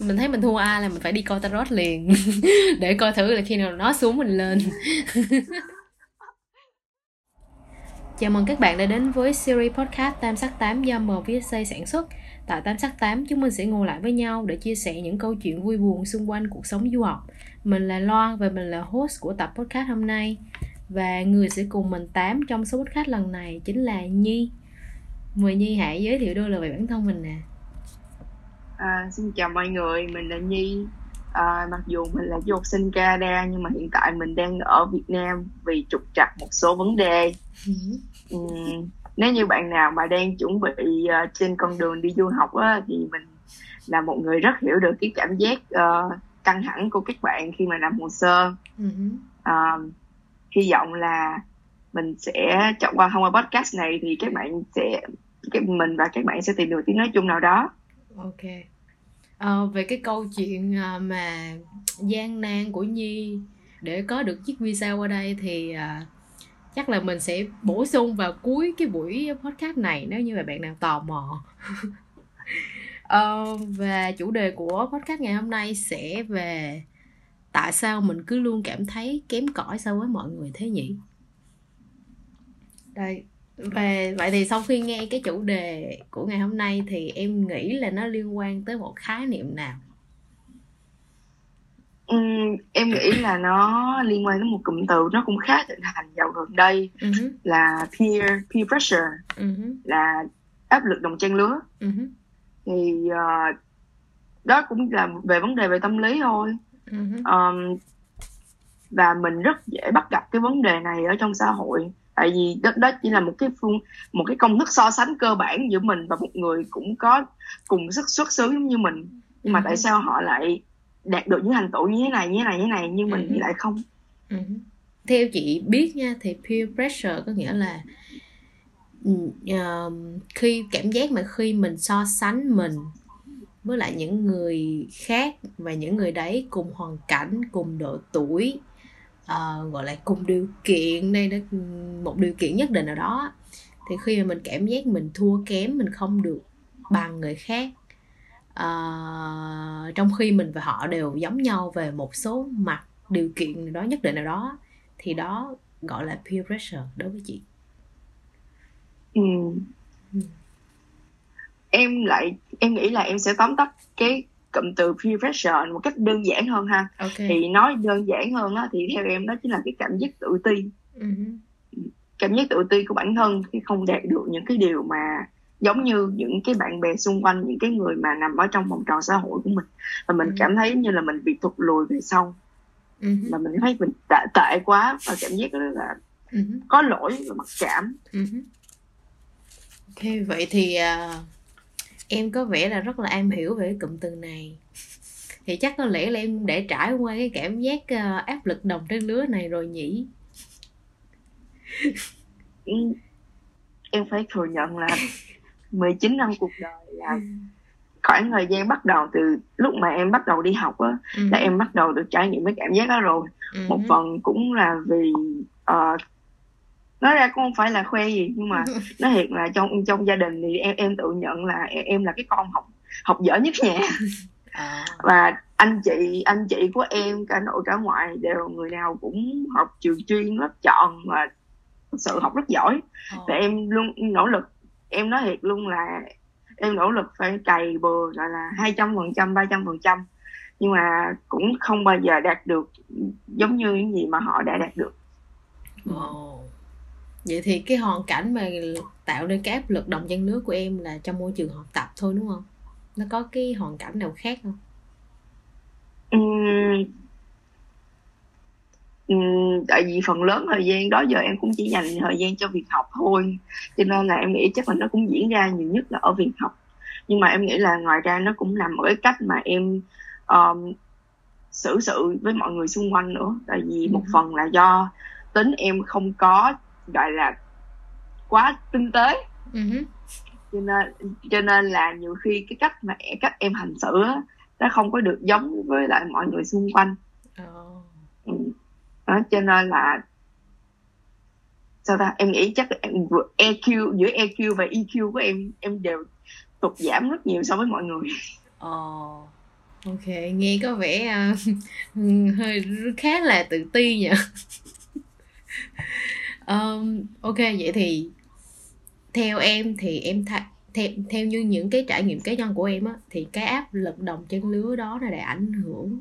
mình thấy mình thua A là mình phải đi coi tarot liền để coi thử là khi nào nó xuống mình lên Chào mừng các bạn đã đến với series podcast Tam Sắc 8 do MVSA sản xuất. Tại Tam Sắc 8, chúng mình sẽ ngồi lại với nhau để chia sẻ những câu chuyện vui buồn xung quanh cuộc sống du học. Mình là Loan và mình là host của tập podcast hôm nay. Và người sẽ cùng mình tám trong số podcast lần này chính là Nhi. Mời Nhi hãy giới thiệu đôi lời về bản thân mình nè. À, xin chào mọi người, mình là Nhi. À, mặc dù mình là du học sinh Canada nhưng mà hiện tại mình đang ở Việt Nam vì trục trặc một số vấn đề. Ừm, nếu như bạn nào mà đang chuẩn bị ờ, trên con đường đi du học á, thì mình là một người rất hiểu được cái cảm giác ờ, căng thẳng của các bạn khi mà làm hồ sơ. À, hy vọng là mình sẽ chọn qua thông qua podcast này thì các bạn sẽ cái mình và các bạn sẽ tìm được tiếng nói chung nào đó. Ok. à, về cái câu chuyện à, mà gian nan của Nhi để có được chiếc visa qua đây thì à, chắc là mình sẽ bổ sung vào cuối cái buổi podcast này nếu như mà bạn nào tò mò. à, và chủ đề của podcast ngày hôm nay sẽ về tại sao mình cứ luôn cảm thấy kém cỏi so với mọi người thế nhỉ? Đây, về vậy thì sau khi nghe cái chủ đề của ngày hôm nay thì em nghĩ là nó liên quan tới một khái niệm nào? Ừm, em nghĩ là nó liên quan đến một cụm từ nó cũng khá thịnh hành dạo gần đây Uh-huh, là peer peer pressure uh-huh, là áp lực đồng trang lứa. Uh-huh, thì ờ, đó cũng là về vấn đề về tâm lý thôi uh-huh. Ờm, và mình rất dễ bắt gặp cái vấn đề này ở trong xã hội tại vì đó, đó chỉ là một cái phương một cái công thức so sánh cơ bản giữa mình và một người cũng có cùng sức xuất xứ giống như mình nhưng mà Ừ. tại sao họ lại đạt được những thành tựu như thế này như thế này như thế này nhưng mình thì Ừ. lại không Uh-huh. Theo chị biết nha thì peer pressure có nghĩa là ừ, um, khi cảm giác mà khi mình so sánh mình với lại những người khác và những người đấy cùng hoàn cảnh cùng độ tuổi ờ, gọi là cùng điều kiện đây đó một điều kiện nhất định nào đó thì khi mà mình cảm giác mình thua kém mình không được bằng người khác Ờ, trong khi mình và họ đều giống nhau về một số mặt điều kiện đó nhất định nào đó thì đó gọi là peer pressure đối với chị ừ. Em lại em nghĩ là em sẽ tóm tắt cái cụm từ peer pressure một cách đơn giản hơn ha ok thì nói đơn giản hơn á thì theo em đó chính là cái cảm giác tự ti Ừ. cảm giác tự ti của bản thân khi không đạt được những cái điều mà giống như những cái bạn bè xung quanh những cái người mà nằm ở trong vòng tròn xã hội của mình và mình Ừ. cảm thấy như là mình bị thụt lùi về sau Ừ. và mình thấy mình tệ, tệ quá và cảm giác đó là Ừ. có lỗi và mặc cảm Ừ. ok vậy thì à, em có vẻ là rất là am hiểu về cái cụm từ này thì chắc có lẽ là em để trải qua cái cảm giác à, áp lực đồng trang lứa này rồi nhỉ Ừ. em phải thừa nhận là 19 năm cuộc đời là khoảng thời gian bắt đầu từ lúc mà em bắt đầu đi học á Ừ. là em bắt đầu được trải nghiệm cái cảm giác đó rồi Ừ. một phần cũng là vì ờ, nói ra cũng không phải là khoe gì nhưng mà nói thiệt là trong trong gia đình thì em em tự nhận là em, em là cái con học học dở nhất nhà à. và anh chị anh chị của em cả nội cả ngoại đều người nào cũng học trường chuyên lớp chọn và thực sự học rất giỏi Ờ. và em luôn nỗ lực em nói thiệt luôn là em nỗ lực phải cày bừa gọi là hai trăm phần trăm ba trăm phần trăm nhưng mà cũng không bao giờ đạt được giống như những gì mà họ đã đạt được Ồ. Vậy thì cái hoàn cảnh mà tạo nên cái áp lực đồng trang lứa của em là trong môi trường học tập thôi đúng không? Nó có cái hoàn cảnh nào khác không? Ừm, tại vì phần lớn thời gian đó giờ em cũng chỉ dành thời gian cho việc học thôi cho nên là em nghĩ chắc là nó cũng diễn ra nhiều nhất là ở việc học nhưng mà em nghĩ là ngoài ra nó cũng là một cái cách mà em um, xử sự với mọi người xung quanh nữa tại vì một phần là do tính em không có gọi là quá tinh tế hứ. cho nên cho nên là nhiều khi cái cách mà cách em hành xử á, nó không có được giống với lại mọi người xung quanh Ờ. Ừ. đó cho nên là sao ta em nghĩ chắc em EQ giữa EQ và EQ của em em đều tụt giảm rất nhiều so với mọi người Ồ, oh, ok, nghe có vẻ uh, hơi khá là tự ti nhỉ. Um, ok, vậy thì theo em thì em th- theo theo như những cái trải nghiệm cá nhân của em á thì cái áp lực đồng chân lứa đó là để ảnh hưởng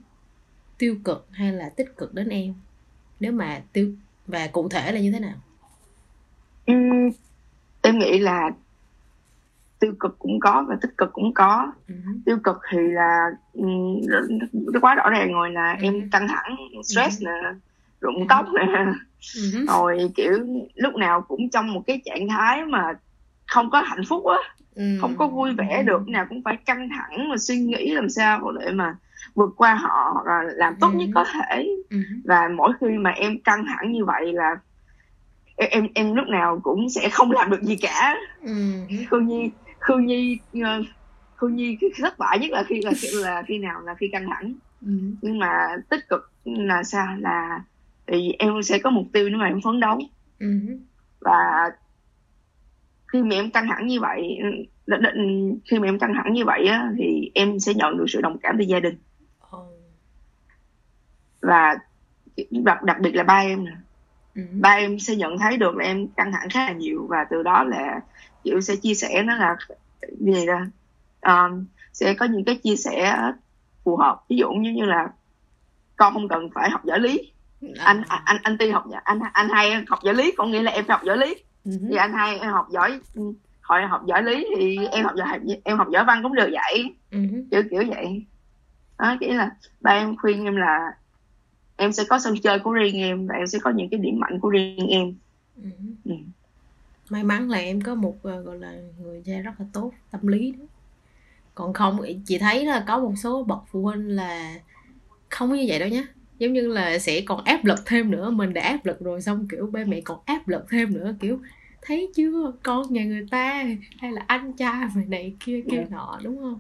tiêu cực hay là tích cực đến em nếu mà tiêu và cụ thể là như thế nào uhm, em nghĩ là tiêu cực cũng có và tích cực cũng có uh-huh. tiêu cực thì là nó quá rõ ràng rồi là uh-huh. em căng thẳng stress uh-huh. nè rụng uh-huh. tóc nè. Uh-huh. rồi kiểu lúc nào cũng trong một cái trạng thái mà không có hạnh phúc á uh-huh. không có vui vẻ được nào cũng phải căng thẳng và suy nghĩ làm sao để mà vượt qua họ và làm tốt nhất có thể. Và mỗi khi mà em căng thẳng như vậy là em em, em lúc nào cũng sẽ không làm được gì cả. Khương Nhi Khương Nhi uh, Khương Nhi thất bại nhất là khi là là khi nào là khi căng thẳng. Nhưng mà tích cực là sao? Là thì em sẽ có mục tiêu nếu mà em phấn đấu. Uh-huh. và khi mà em căng thẳng như vậy khi mà em căng thẳng như vậy á, thì em sẽ nhận được sự đồng cảm từ gia đình. Và đặc đặc biệt là ba em nè. Ừ. ba em sẽ nhận thấy được là em căng thẳng khá là nhiều và từ đó là kiểu sẽ chia sẻ nó là gì ra um, sẽ có những cái chia sẻ phù hợp. Ví dụ như như là con không cần phải học giỏi lý anh anh anh, anh ti học anh anh hay học giỏi lý có nghĩa là em học giỏi lý uh-huh. thì anh hay em học giỏi hỏi học giỏi lý thì em học giỏi em học giỏi văn cũng được vậy uh-huh. kiểu kiểu vậy đó kiểu là ba em khuyên em là em sẽ có sân chơi của riêng em và em sẽ có những cái điểm mạnh của riêng em ừ. Ừ. may mắn là em có một uh, gọi là người cha rất là tốt tâm lý đó còn không chị thấy là có một số bậc phụ huynh là không như vậy đâu nhé giống như là sẽ còn áp lực thêm nữa mình đã áp lực rồi xong kiểu ba mẹ còn áp lực thêm nữa kiểu thấy chưa con nhà người ta hay là anh cha mày này kia kia yeah. nọ đúng không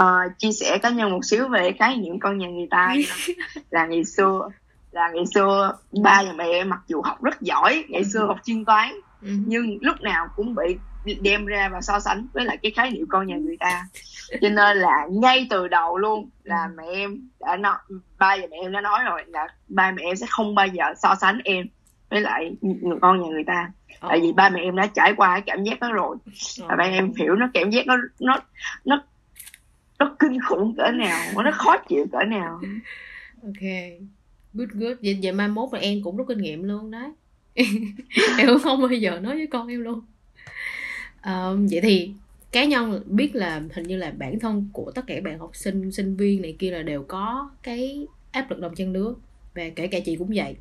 uh, chia sẻ cá nhân một xíu về khái niệm con nhà người ta là ngày xưa là ngày xưa ba và mẹ mặc dù học rất giỏi ngày xưa ừ. học chuyên toán ừ. nhưng lúc nào cũng bị đem ra và so sánh với lại cái khái niệm con nhà người ta. Cho nên là ngay từ đầu luôn là ừ. mẹ em đã nói ba và mẹ em đã nói rồi là ba mẹ em sẽ không bao giờ so sánh em với lại người con nhà người ta. Tại vì ba mẹ em đã trải qua cái cảm giác đó rồi. Và ba em hiểu nó cảm giác nó nó nó nó kinh khủng cỡ nào nó khó chịu cỡ nào. Ok. Good good. Vậy, vậy mai mốt là em cũng rút kinh nghiệm luôn đấy em cũng không bao giờ nói với con em luôn um, vậy thì cá nhân biết là hình như là bản thân của tất cả bạn học sinh sinh viên này kia là đều có cái áp lực đồng chân lứa và kể cả chị cũng vậy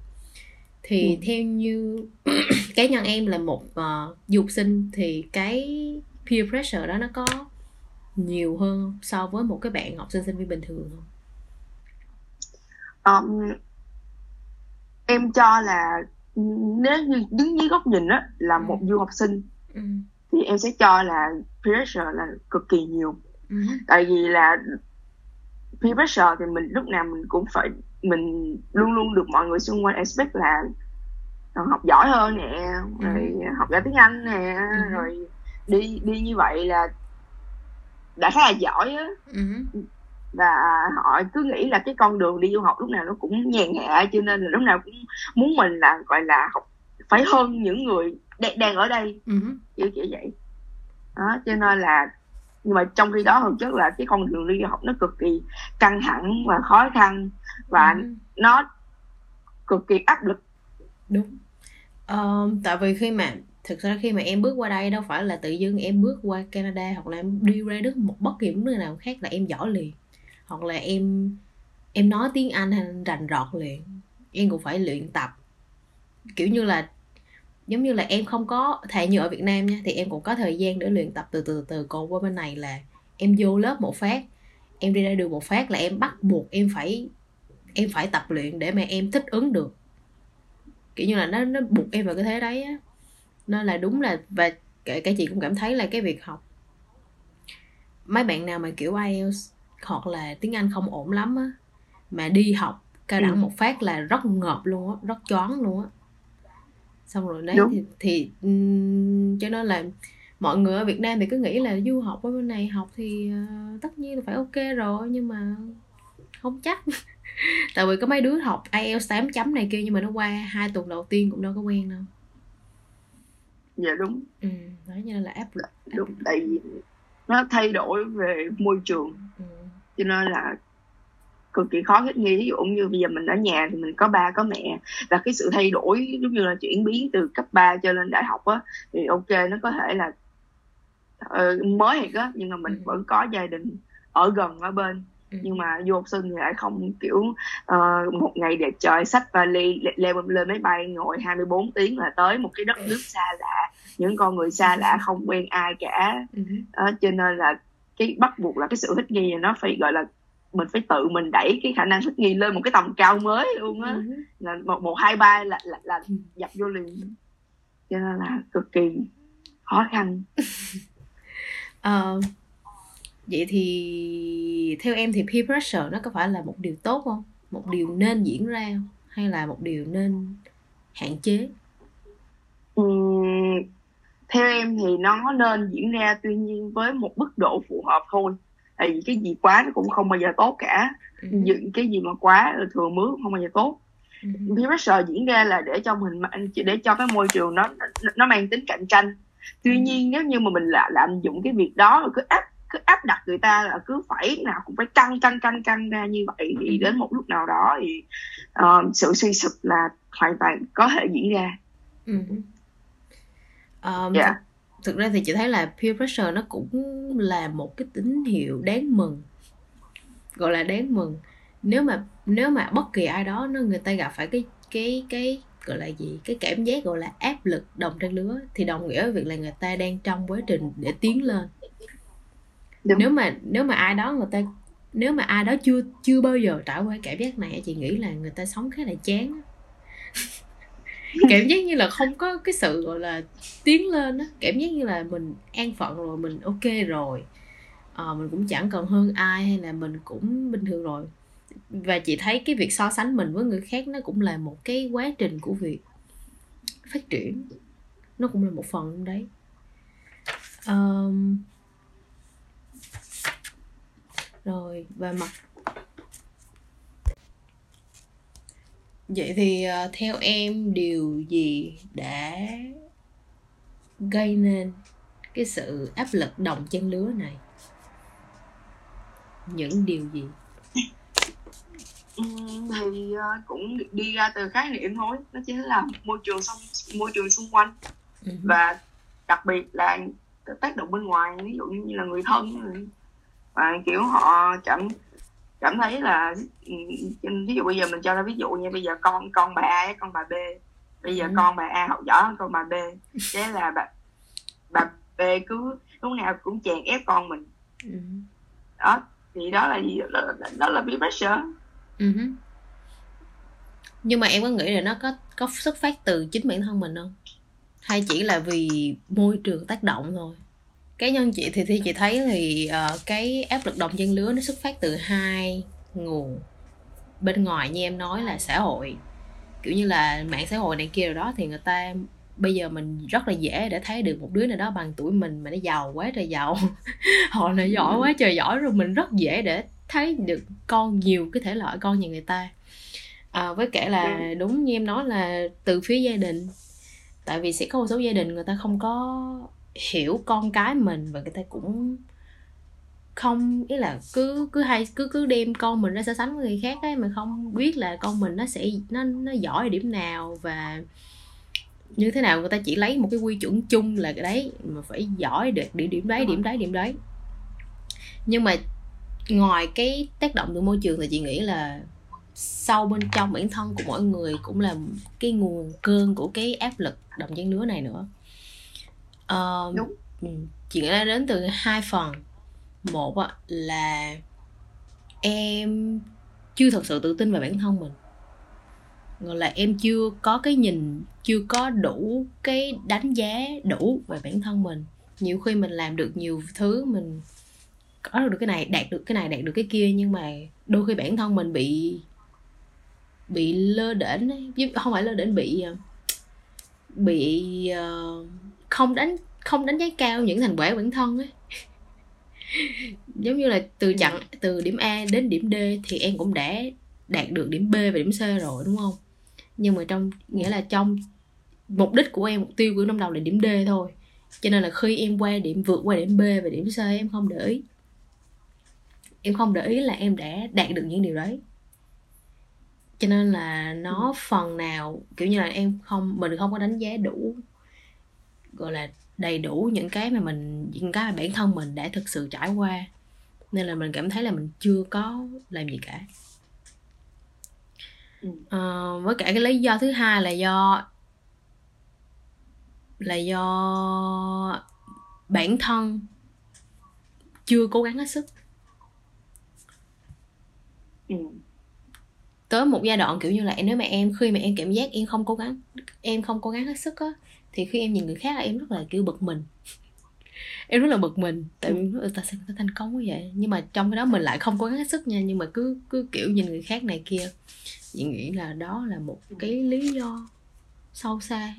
thì ừ. theo như cá nhân em là một uh, du học sinh thì cái peer pressure đó nó có nhiều hơn so với một cái bạn học sinh sinh viên bình thường không? Um, em cho là nếu như đứng dưới góc nhìn á là ừ. một du học sinh ừ. thì em sẽ cho là pressure là cực kỳ nhiều ừ. tại vì là peer pressure thì mình lúc nào mình cũng phải mình luôn luôn được mọi người xung quanh expect là học giỏi hơn nè ừ. rồi học giỏi tiếng anh nè ừ. rồi đi đi như vậy là đã khá là giỏi á uh-huh. Và họ cứ nghĩ là cái con đường đi du học lúc nào nó cũng nhàn hạ cho nên là lúc nào cũng muốn mình là gọi là học phải hơn những người đang, đang ở đây. Uh-huh. kiểu kiểu vậy. Đó cho nên là nhưng mà trong khi đó thực chất là cái con đường đi du học nó cực kỳ căng thẳng và khó khăn và uh-huh. nó cực kỳ áp lực. Đúng. Uh, tại vì khi mà thực ra khi mà em bước qua đây đâu phải là tự dưng em bước qua Canada hoặc là em đi ra nước một bất kỳ nước nào khác là em giỏi liền hoặc là em em nói tiếng Anh hay rành rọt liền, em cũng phải luyện tập. Kiểu như là, giống như là em không có thầy như ở Việt Nam nha, thì em cũng có thời gian để luyện tập từ từ từ còn qua bên này là em vô lớp một phát, em đi ra đường một phát là em bắt buộc em phải em phải tập luyện để mà em thích ứng được. Kiểu như là nó nó buộc em vào cái thế đấy á. Nên là đúng là, và kể cả chị cũng cảm thấy là cái việc học, mấy bạn nào mà kiểu IELTS hoặc là tiếng Anh không ổn lắm á mà đi học cao đẳng ừ. một phát là rất ngợp luôn á rất choáng luôn á. Xong rồi đấy thì, thì um, cho nên là mọi người ở Việt Nam thì cứ nghĩ là du học ở bên này học thì uh, tất nhiên là phải ok rồi nhưng mà không chắc. Tại vì có mấy đứa học IELTS 8 chấm này kia nhưng mà nó qua hai tuần đầu tiên cũng đâu có quen đâu. Dạ đúng. Ừ đó nên là áp lực. đúng tại vì nó thay đổi về môi trường. Ừ. cho nên là cực kỳ khó thích nghi ví dụ như bây giờ mình ở nhà thì mình có ba có mẹ. Và cái sự thay đổi giống như là chuyển biến từ cấp 3 cho lên đại học á thì ok nó có thể là uh, mới thiệt á nhưng mà mình ừ. vẫn có gia đình ở gần ở bên. Ừ. nhưng mà du học sinh thì lại không kiểu uh, một ngày đẹp trời sách và lê, leo lên máy bay ngồi 24 tiếng là tới một cái đất nước xa lạ. Những con người xa lạ không quen ai cả. Uh, cho nên là cái bắt buộc là cái sự thích nghi nó phải gọi là mình phải tự mình đẩy cái khả năng thích nghi lên một cái tầm cao mới luôn á. Ừ. là một một hai ba là là, là dập vô liền. Cho nên là cực kỳ khó khăn. Uh, vậy thì theo em thì peer pressure nó có phải là một điều tốt không? Một điều nên diễn ra không? hay là một điều nên hạn chế? Uhm, theo em thì nó nên diễn ra tuy nhiên với một mức độ phù hợp thôi tại vì cái gì quá nó cũng không bao giờ tốt cả ừ. cái gì mà quá thừa mướn không bao giờ tốt ừ. peer pressure diễn ra là để cho mình để cho cái môi trường nó nó mang tính cạnh tranh tuy ừ. nhiên nếu như mà mình là làm dụng cái việc đó cứ áp cứ áp đặt người ta là cứ phải nào cũng phải căng căng căng căng ra như vậy thì ừ. đến một lúc nào đó thì uh, sự suy sụp là hoàn toàn có thể diễn ra ừ. Um, yeah thực ra thì chị thấy là peer pressure nó cũng là một cái tín hiệu đáng mừng gọi là đáng mừng. Nếu mà nếu mà bất kỳ ai đó nó người ta gặp phải cái cái cái gọi là gì cái cảm giác gọi là áp lực đồng trang lứa thì đồng nghĩa với việc là người ta đang trong quá trình để tiến lên. Đúng. nếu mà nếu mà ai đó người ta nếu mà ai đó chưa chưa bao giờ trải qua cảm giác này chị nghĩ là người ta sống khá là chán cảm giác như là không có cái sự gọi là tiến lên á. Cảm giác như là mình an phận rồi mình ok rồi. À, mình cũng chẳng cần hơn ai hay là mình cũng bình thường rồi. Và chị thấy cái việc so sánh mình với người khác nó cũng là một cái quá trình của việc phát triển. Nó cũng là một phần đấy. Um, rồi và mặt vậy thì uh, theo em điều gì đã gây nên cái sự áp lực đồng trang lứa này? Những điều gì? Thì uh, cũng đi ra từ khái niệm thôi. Nó chính là môi trường xung môi trường xung quanh. Uh-huh. và đặc biệt là tác động bên ngoài ví dụ như là người thân. Và kiểu họ chẳng cảm thấy là ừ, ví dụ bây giờ mình cho ra ví dụ như bây giờ con con bà A con bà B. Bây giờ ừ. con bà A học giỏi hơn con bà B. Thế là bà bà B cứ lúc nào cũng chèn ép con mình. Ừ. đó thì đó là gì? Đó, đó là peer pressure. Ừ. nhưng mà em có nghĩ là nó có có xuất phát từ chính bản thân mình không? Hay chỉ là vì môi trường tác động thôi cá nhân chị thì thì chị thấy thì uh, cái áp lực đồng dân lứa nó xuất phát từ hai nguồn. Bên ngoài như em nói là xã hội kiểu như là mạng xã hội này kia rồi đó thì người ta bây giờ mình rất là dễ để thấy được một đứa nào đó bằng tuổi mình mà nó giàu quá trời giàu. Họ là giỏi quá trời giỏi rồi mình rất dễ để thấy được con nhiều cái thể loại con như người ta. À, với kể là đúng như em nói là từ phía gia đình tại vì sẽ có một số gia đình người ta không có hiểu con cái mình và người ta cũng không, ý là cứ cứ hay, cứ cứ đem con mình ra so sánh với người khác ấy, mà không biết là con mình nó sẽ, nó nó giỏi ở điểm nào và như thế nào người ta chỉ lấy một cái quy chuẩn chung là cái đấy, mà phải giỏi được điểm điểm đấy điểm đấy điểm đấy. Nhưng mà ngoài cái tác động từ môi trường thì chị nghĩ là sâu bên trong bản thân của mỗi người cũng là cái nguồn cơn của cái áp lực đồng trang lứa này nữa uh, Đúng. Ừ, nghĩ là đến từ hai phần. Một là em chưa thật sự tự tin về bản thân mình. Gọi là em chưa có cái nhìn chưa có đủ cái đánh giá đủ về bản thân mình. Nhiều khi mình làm được nhiều thứ mình có được cái này đạt được cái này đạt được cái kia nhưng mà đôi khi bản thân mình bị bị lơ đễnh không phải lơ đễnh bị bị uh, không đánh không đánh giá cao những thành quả của bản thân ấy. Giống như là từ chặng từ điểm A đến điểm D thì em cũng đã đạt được điểm B và điểm C rồi đúng không? Nhưng mà trong nghĩa là trong mục đích của em mục tiêu của năm đầu là điểm D thôi. Cho nên là khi em qua điểm vượt qua điểm B và điểm C em không để ý. Em không để ý là em đã đạt được những điều đấy. Cho nên là nó ừ. phần nào kiểu như là em không mình không có đánh giá đủ gọi là đầy đủ những cái mà mình những cái mà bản thân mình đã thực sự trải qua. Nên là mình cảm thấy là mình chưa có làm gì cả. À, với cả cái lý do thứ hai là do là do bản thân chưa cố gắng hết sức. Ừ. tới một giai đoạn kiểu như là nếu mà em khi mà em cảm giác em không cố gắng em không cố gắng hết sức á thì khi em nhìn người khác là em rất là kiểu bực mình. Em rất là bực mình tại vì ừ, tại sao người ta thành công như vậy. Nhưng mà trong cái đó mình lại không gắng hết sức nha nhưng mà cứ cứ kiểu nhìn người khác này kia. Chị nghĩ là đó là một cái lý do sâu xa.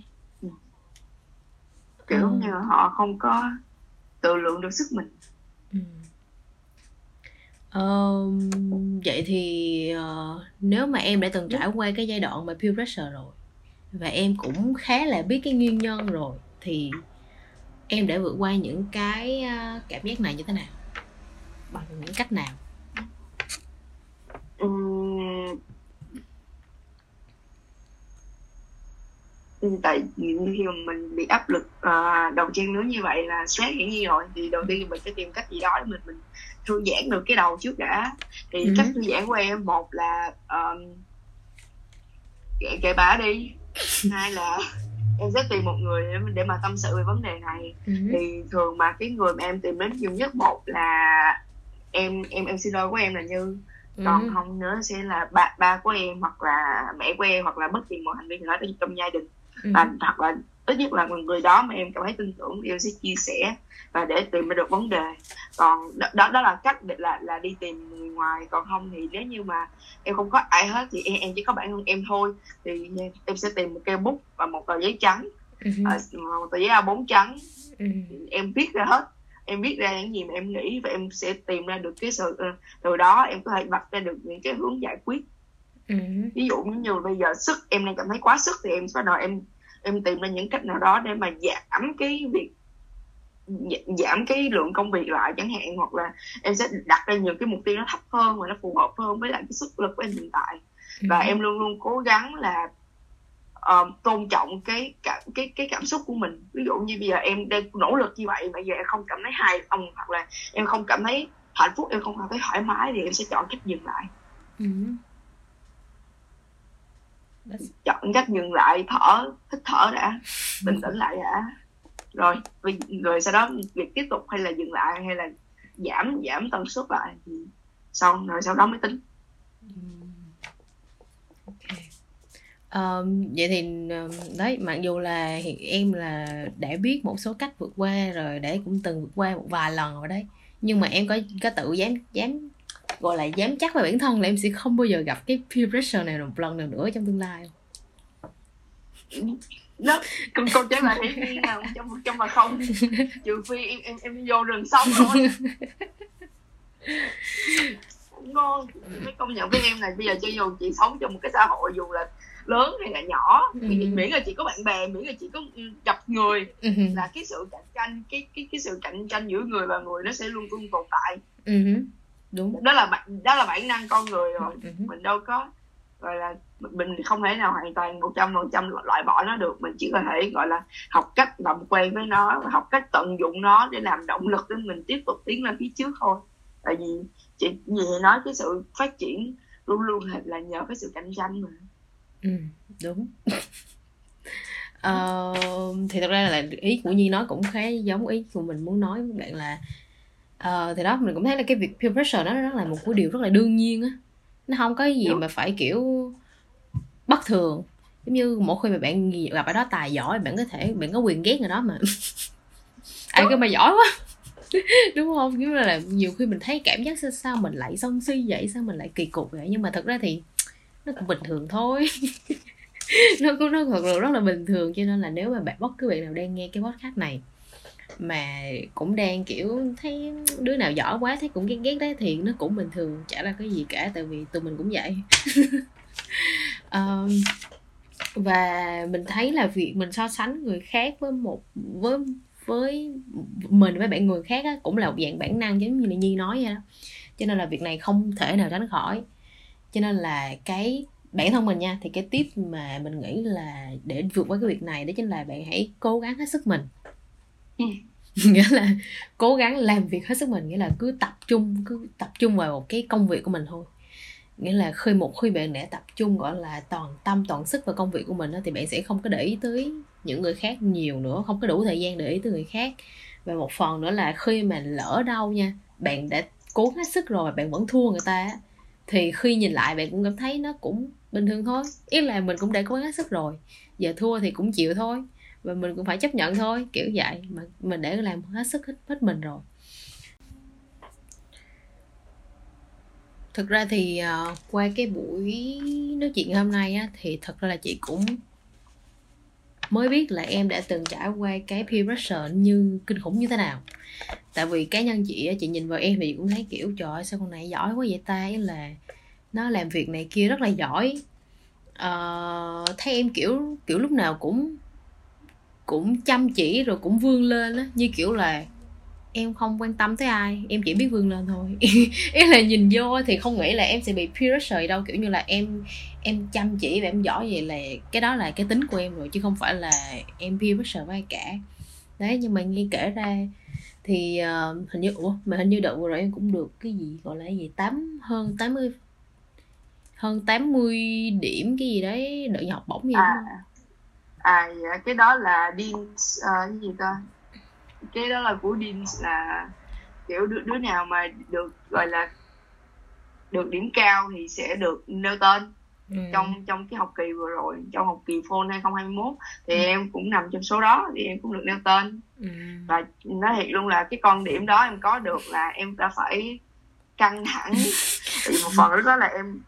Kiểu ừ. như họ không có tự lượng được sức mình. Ừ. Ờ, vậy thì uh, nếu mà em đã từng trải qua cái giai đoạn mà peer pressure rồi và em cũng khá là biết cái nguyên nhân rồi. Thì em đã vượt qua những cái uh, cảm giác này như thế nào? Bằng những cách nào? Uhm, tại khi mà mình bị áp lực uh, đầu trang lứa như vậy là stress hiển nhiên rồi thì đầu tiên mình phải tìm cách gì đó để mình mình thư giãn được cái đầu trước đã. Thì ừ. cách thư giãn của em một là um, kệ, kệ bà đi hai là em sẽ tìm một người để, để mà tâm sự về vấn đề này ừ. thì thường mà cái người mà em tìm đến nhiều nhất một là em em em xin lỗi của em là như còn ừ. không nữa sẽ là ba ba của em hoặc là mẹ của em hoặc là bất kỳ một thành viên nào đó trong gia đình ừ. và hoặc là ít nhất là người đó mà em cảm thấy tin tưởng em sẽ chia sẻ và để tìm ra được vấn đề. Còn đó đó, là cách để là là đi tìm người ngoài. Còn không thì nếu như mà em không có ai hết thì em, em chỉ có bản thân em thôi. Thì em sẽ tìm một cây bút và một tờ giấy trắng. Uh-huh. một tờ giấy A4 trắng. Uh-huh. em viết ra hết. Em viết ra những gì mà em nghĩ và em sẽ tìm ra được cái sự ờ, từ đó em có thể vạch ra được những cái hướng giải quyết. Uh-huh. ví dụ như bây giờ sức em đang cảm thấy quá sức thì em bắt đầu em em tìm ra những cách nào đó để mà giảm cái việc giảm cái lượng công việc lại chẳng hạn hoặc là em sẽ đặt ra nhiều cái mục tiêu nó thấp hơn và nó phù hợp hơn với lại cái sức lực của em hiện tại. Và ừ. em luôn luôn cố gắng là uh, tôn trọng cái cảm cái cái cảm xúc của mình. Ví dụ như bây giờ em đang nỗ lực như vậy mà giờ em không cảm thấy hài lòng hoặc là em không cảm thấy hạnh phúc em không cảm thấy thoải mái thì em sẽ chọn cách dừng lại. Ừ chọn cách dừng lại thở hít thở đã. Bình tĩnh lại đã. Rồi rồi sau đó việc tiếp tục hay là dừng lại hay là giảm giảm tần suất lại thì xong rồi sau đó mới tính. Um, vậy thì đấy mặc dù là hiện em là đã biết một số cách vượt qua rồi để cũng từng vượt qua một vài lần rồi đấy. Nhưng mà em có có tự dám dám gọi là dám chắc về bản thân là em sẽ không bao giờ gặp cái peer pressure này một lần nào nữa trong tương lai. Nó câu, câu trả lời hiển nào trong một trăm mà không. Trừ phi em em em vô rừng sống thôi. Ngon. Mới công nhận với em này bây giờ cho dù chị sống trong một cái xã hội dù là lớn hay là nhỏ ừ. miễn là chị có bạn bè miễn là chị có ừ, gặp người ừ. là cái sự cạnh tranh cái cái cái sự cạnh tranh giữa người và người nó sẽ luôn luôn tồn tại. Ừ đúng. Đó là bản đó là bản năng con người rồi. Ừ. mình đâu có gọi là mình không thể nào hoàn toàn một trăm phần trăm loại bỏ nó được. Mình chỉ có thể gọi là học cách làm quen với nó học cách tận dụng nó để làm động lực để mình tiếp tục tiến lên phía trước thôi. Tại vì chị gì nói cái sự phát triển luôn luôn là nhờ cái sự cạnh tranh mà. Ừ đúng. Uh, thì thật ra là ý của nhi nói cũng khá giống ý của mình muốn nói. Với bạn là uh, thì đó mình cũng thấy là cái việc peer pressure nó rất là một cái điều rất là đương nhiên á. Nó không có gì mà phải kiểu bất thường. Giống như mỗi khi mà bạn gặp ai đó tài giỏi bạn có thể bạn có quyền ghét người đó mà. Ai kêu mà giỏi quá. Đúng không? Giống là nhiều khi mình thấy cảm giác sao, mình lại sân si vậy sao mình lại kỳ cục vậy? Nhưng mà thật ra thì nó cũng bình thường thôi. Nó cũng nó thật sự rất là bình thường. Cho nên là nếu mà bạn bất cứ bạn nào đang nghe cái podcast này mà cũng đang kiểu thấy đứa nào giỏi quá thấy cũng ghét ghét đấy thì nó cũng bình thường chả là cái gì cả tại vì tụi mình cũng vậy. Um, và mình thấy là việc mình so sánh người khác với một với với mình với bạn người khác á, cũng là một dạng bản năng giống như là nhi nói vậy đó. Cho nên là việc này không thể nào tránh khỏi. Cho nên là cái bản thân mình nha thì cái tip mà mình nghĩ là để vượt qua cái việc này đó chính là bạn hãy cố gắng hết sức mình ừ. nghĩa là cố gắng làm việc hết sức mình nghĩa là cứ tập trung cứ tập trung vào một cái công việc của mình thôi. Nghĩa là khi một khi bạn đã tập trung gọi là toàn tâm toàn sức vào công việc của mình đó, thì bạn sẽ không có để ý tới những người khác nhiều nữa không có đủ thời gian để ý tới người khác. Và một phần nữa là khi mà lỡ đâu nha bạn đã cố hết sức rồi mà bạn vẫn thua người ta thì khi nhìn lại bạn cũng cảm thấy nó cũng bình thường thôi. Ý là mình cũng đã cố gắng hết sức rồi giờ thua thì cũng chịu thôi và mình cũng phải chấp nhận thôi kiểu vậy. Mà mình để làm hết sức hết, hết mình rồi. Thực ra thì uh, qua cái buổi nói chuyện hôm nay á thì thật ra là chị cũng mới biết là em đã từng trải qua cái peer pressure như kinh khủng như thế nào. Tại vì cá nhân chị chị nhìn vào em thì cũng thấy kiểu trời ơi sao con này giỏi quá vậy ta? Ấy là nó làm việc này kia rất là giỏi. Uh, thấy em kiểu kiểu lúc nào cũng cũng chăm chỉ rồi cũng vươn lên á như kiểu là em không quan tâm tới ai em chỉ biết vươn lên thôi. Ý là nhìn vô thì không nghĩ là em sẽ bị peer pressure đâu kiểu như là em em chăm chỉ và em giỏi vậy là cái đó là cái tính của em rồi chứ không phải là em peer pressure với ai cả. Đấy nhưng mà nghe kể ra thì uh, hình như ủa mà hình như đợt vừa rồi em cũng được cái gì gọi là gì tám hơn 80 hơn 80 điểm cái gì đấy đợt học bổng gì à, à dạ cái đó là Dean uh, cái gì ta cái đó là của Dean là kiểu đứa, đứa nào mà được gọi là được điểm cao thì sẽ được nêu tên ừ. trong trong cái học kỳ vừa rồi trong học kỳ phone 2021 thì ừ. em cũng nằm trong số đó thì em cũng được nêu tên ừ. và nói thiệt luôn là cái con điểm đó em có được là em đã phải căng thẳng thì một phần đó là em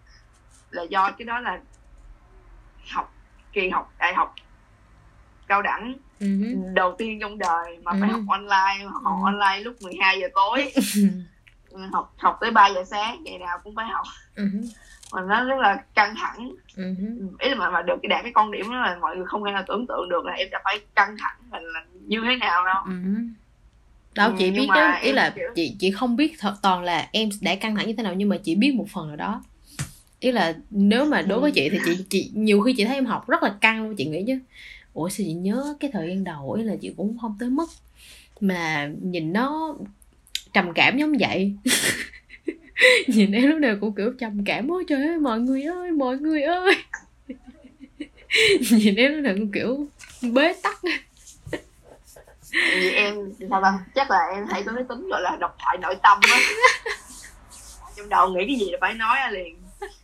là do cái đó là học kỳ học đại học cao đẳng uh-huh. đầu tiên trong đời mà uh-huh. phải học online học uh-huh. online lúc 12 giờ tối học học tới 3 giờ sáng ngày nào cũng phải học uh-huh. mà nó rất là căng thẳng uh-huh. ý là mà, mà được cái đạt cái con điểm đó là mọi người không thể nào tưởng tượng được là em đã phải căng thẳng mình là như thế nào đâu uh-huh đâu chị biết đó ý là kiểu... chị chị không biết thật toàn là em đã căng thẳng như thế nào nhưng mà chị biết một phần nào đó ý là nếu mà đối với chị thì chị chị nhiều khi chị thấy em học rất là căng luôn chị nghĩ chứ ủa sao chị nhớ cái thời gian đầu ấy là chị cũng không tới mức mà nhìn nó trầm cảm giống vậy? Nhìn em lúc nào cũng kiểu trầm cảm ôi trời ơi mọi người ơi mọi người ơi. Nhìn em lúc nào cũng kiểu bế tắc. Vì em sao ta chắc là em thấy có cái tính gọi là độc thoại nội tâm á. Trong đầu nghĩ cái gì là phải nói liền.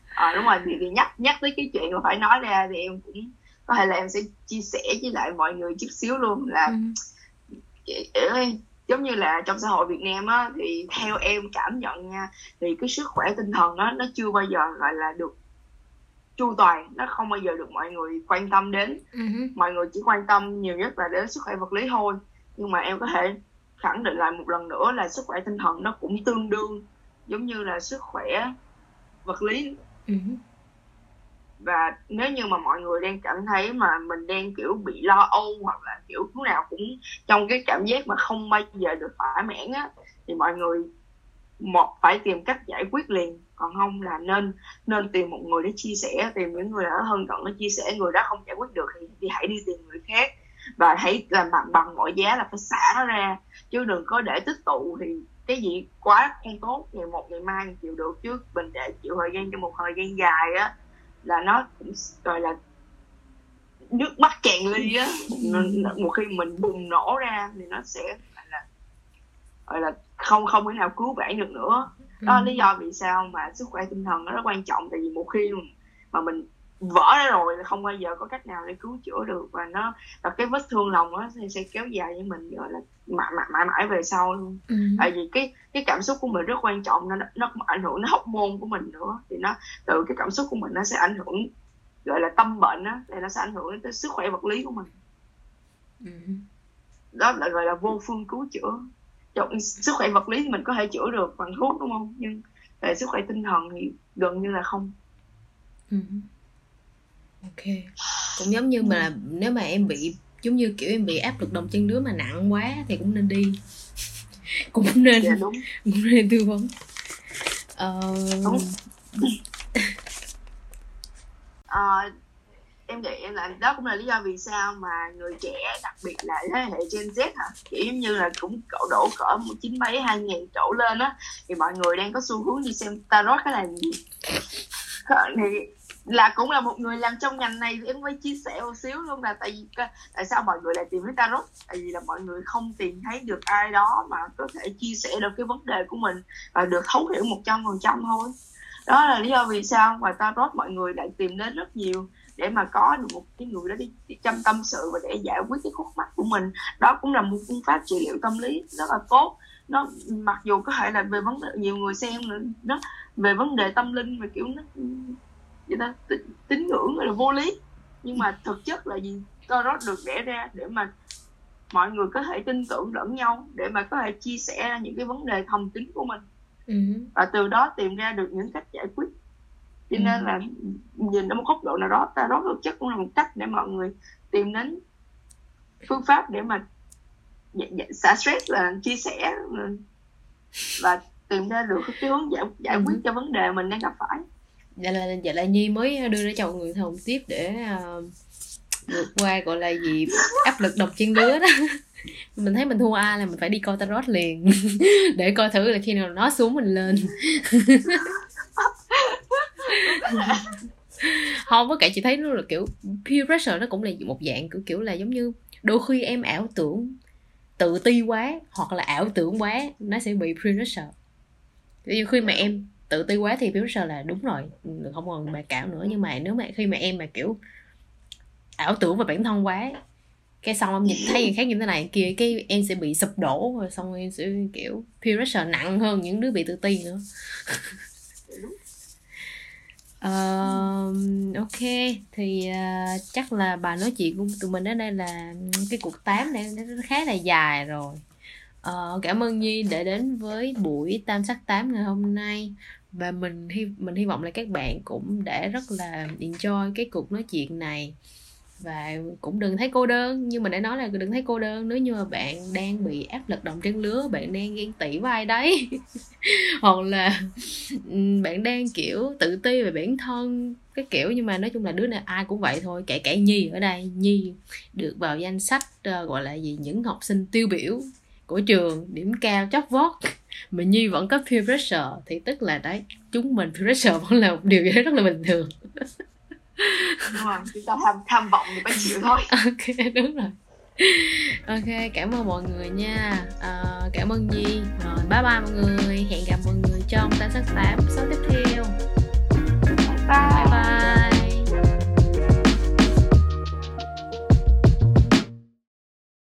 À, đúng rồi thì, thì nhắc nhắc tới cái chuyện mà phải nói ra thì em cũng có thể là em sẽ chia sẻ với lại mọi người chút xíu luôn là ừ. giống như là trong xã hội Việt Nam á thì theo em cảm nhận nha thì cái sức khỏe tinh thần đó nó chưa bao giờ gọi là được chu toàn nó không bao giờ được mọi người quan tâm đến uh-huh. mọi người chỉ quan tâm nhiều nhất là đến sức khỏe vật lý thôi nhưng mà em có thể khẳng định lại một lần nữa là sức khỏe tinh thần nó cũng tương đương giống như là sức khỏe vật lý uh-huh và nếu như mà mọi người đang cảm thấy mà mình đang kiểu bị lo âu hoặc là kiểu lúc nào cũng trong cái cảm giác mà không bao giờ được thỏa mãn á thì mọi người một phải tìm cách giải quyết liền. Còn không là nên nên tìm một người để chia sẻ tìm những người ở hơn cận để chia sẻ. Người đó không giải quyết được thì, thì hãy đi tìm người khác. Và hãy làm bằng bằng mọi giá là phải xả nó ra chứ đừng có để tích tụ thì cái gì quá không tốt ngày một ngày mai chịu được. Chứ mình để chịu thời gian cho một thời gian dài á là nó cũng gọi là nước mắt tràn ly á. Một khi mình bùng nổ ra thì nó sẽ gọi là gọi là không không thể nào cứu vãn được nữa. Đó là lý do vì sao mà sức khỏe tinh thần nó rất quan trọng. Tại vì một khi mà mình vỡ ra rồi không bao giờ có cách nào để cứu chữa được. Và nó và cái vết thương lòng nó sẽ, sẽ kéo dài với mình gọi là mãi mãi mãi, mãi về sau luôn. Ừ. tại vì cái cái cảm xúc của mình rất quan trọng nó nó ảnh hưởng đến hóc môn của mình nữa. Thì nó từ cái cảm xúc của mình nó sẽ ảnh hưởng gọi là tâm bệnh á thì nó sẽ ảnh hưởng đến tới sức khỏe vật lý của mình. Ừ. đó là gọi là vô phương cứu chữa. Trong sức khỏe vật lý thì mình có thể chữa được bằng thuốc đúng không? Nhưng về sức khỏe tinh thần thì gần như là không. Ừ. ok. Cũng giống như mà nếu mà em bị giống như kiểu em bị áp lực đồng chân đứa mà nặng quá thì cũng nên đi. Cũng nên dạ, đúng. cũng nên tư vấn. Đúng. à, em nghĩ là đó cũng là lý do vì sao mà người trẻ đặc biệt là thế hệ Gen Z hả? Kiểu giống như là cũng cỡ đổ cỡ một chín mấy hai nghìn trổ lên á thì mọi người đang có xu hướng đi xem tarot cái là gì thì là cũng là một người làm trong ngành này thì em phải chia sẻ một xíu luôn là tại vì tại sao mọi người lại tìm đến tarot? Tại vì là mọi người không tìm thấy được ai đó mà có thể chia sẻ được cái vấn đề của mình và được thấu hiểu một trăm phần trăm thôi. Đó là lý do vì sao mà tarot mọi người lại tìm đến rất nhiều để mà có được một cái người đó đi, đi chăm tâm sự và để giải quyết cái khúc mắc của mình. Đó cũng là một phương pháp trị liệu tâm lý rất là tốt. Nó mặc dù có thể là về vấn đề nhiều người xem nữa nó về vấn đề tâm linh và kiểu nó vậy ta tín ngưỡng là vô lý nhưng mà thực chất là gì tarot được đẻ ra để mà mọi người có thể tin tưởng lẫn nhau để mà có thể chia sẻ những cái vấn đề thầm kín của mình ừ. và từ đó tìm ra được những cách giải quyết cho nên ừ. là nhìn ở một góc độ nào đó ta đó thực chất cũng là một cách để mọi người tìm đến phương pháp để mà xả stress là chia sẻ và tìm ra được cái hướng giải, giải quyết ừ. cho vấn đề mình đang gặp phải dạ là dạ là nhi mới đưa ra mọi người thầu tiếp để uh, vượt qua gọi là gì áp lực độc chân lứa đó. Mình thấy mình thua ai là mình phải đi coi tarot liền. Để coi thử là khi nào nó xuống mình lên. Không có cả chị thấy nó là kiểu peer pressure nó cũng là một dạng kiểu kiểu là giống như đôi khi em ảo tưởng tự ti quá hoặc là ảo tưởng quá nó sẽ bị peer pressure. Ví khi mà em tự ti quá thì pressure là đúng rồi không còn bài cảm nữa. Nhưng mà nếu mà khi mà em mà kiểu ảo tưởng về bản thân quá cái xong em nhìn thấy người khác như thế này kia cái em sẽ bị sụp đổ rồi xong em sẽ kiểu peer pressure nặng hơn những đứa bị tự ti nữa. Uh, ok thì uh, chắc là bà nói chuyện của tụi mình ở đây là cái cuộc tám này nó khá là dài rồi. Uh, cảm ơn nhi đã đến với buổi tam sắc tám ngày hôm nay và mình hy mình hy vọng là các bạn cũng đã rất là enjoy cái cuộc nói chuyện này. Và cũng đừng thấy cô đơn như mình đã nói là đừng thấy cô đơn nếu như mà bạn đang bị áp lực đồng chân lứa bạn đang ghen tị với ai đấy. Hoặc là bạn đang kiểu tự ti về bản thân cái kiểu nhưng mà nói chung là đứa này ai cũng vậy thôi kể cả nhi ở đây. Nhi được vào danh sách uh, gọi là gì những học sinh tiêu biểu của trường điểm cao chót vót mà nhi vẫn có peer pressure thì tức là đấy chúng mình peer pressure vẫn là một điều gì đó rất là bình thường. Đúng rồi chúng ta tham vọng thì phải chịu thôi. Ok đúng rồi. Ok cảm ơn mọi người nha. À, cảm ơn nhi. Rồi bye bye mọi người. Hẹn gặp mọi người trong tám sắc tám số tiếp theo. Bye bye, bye, bye.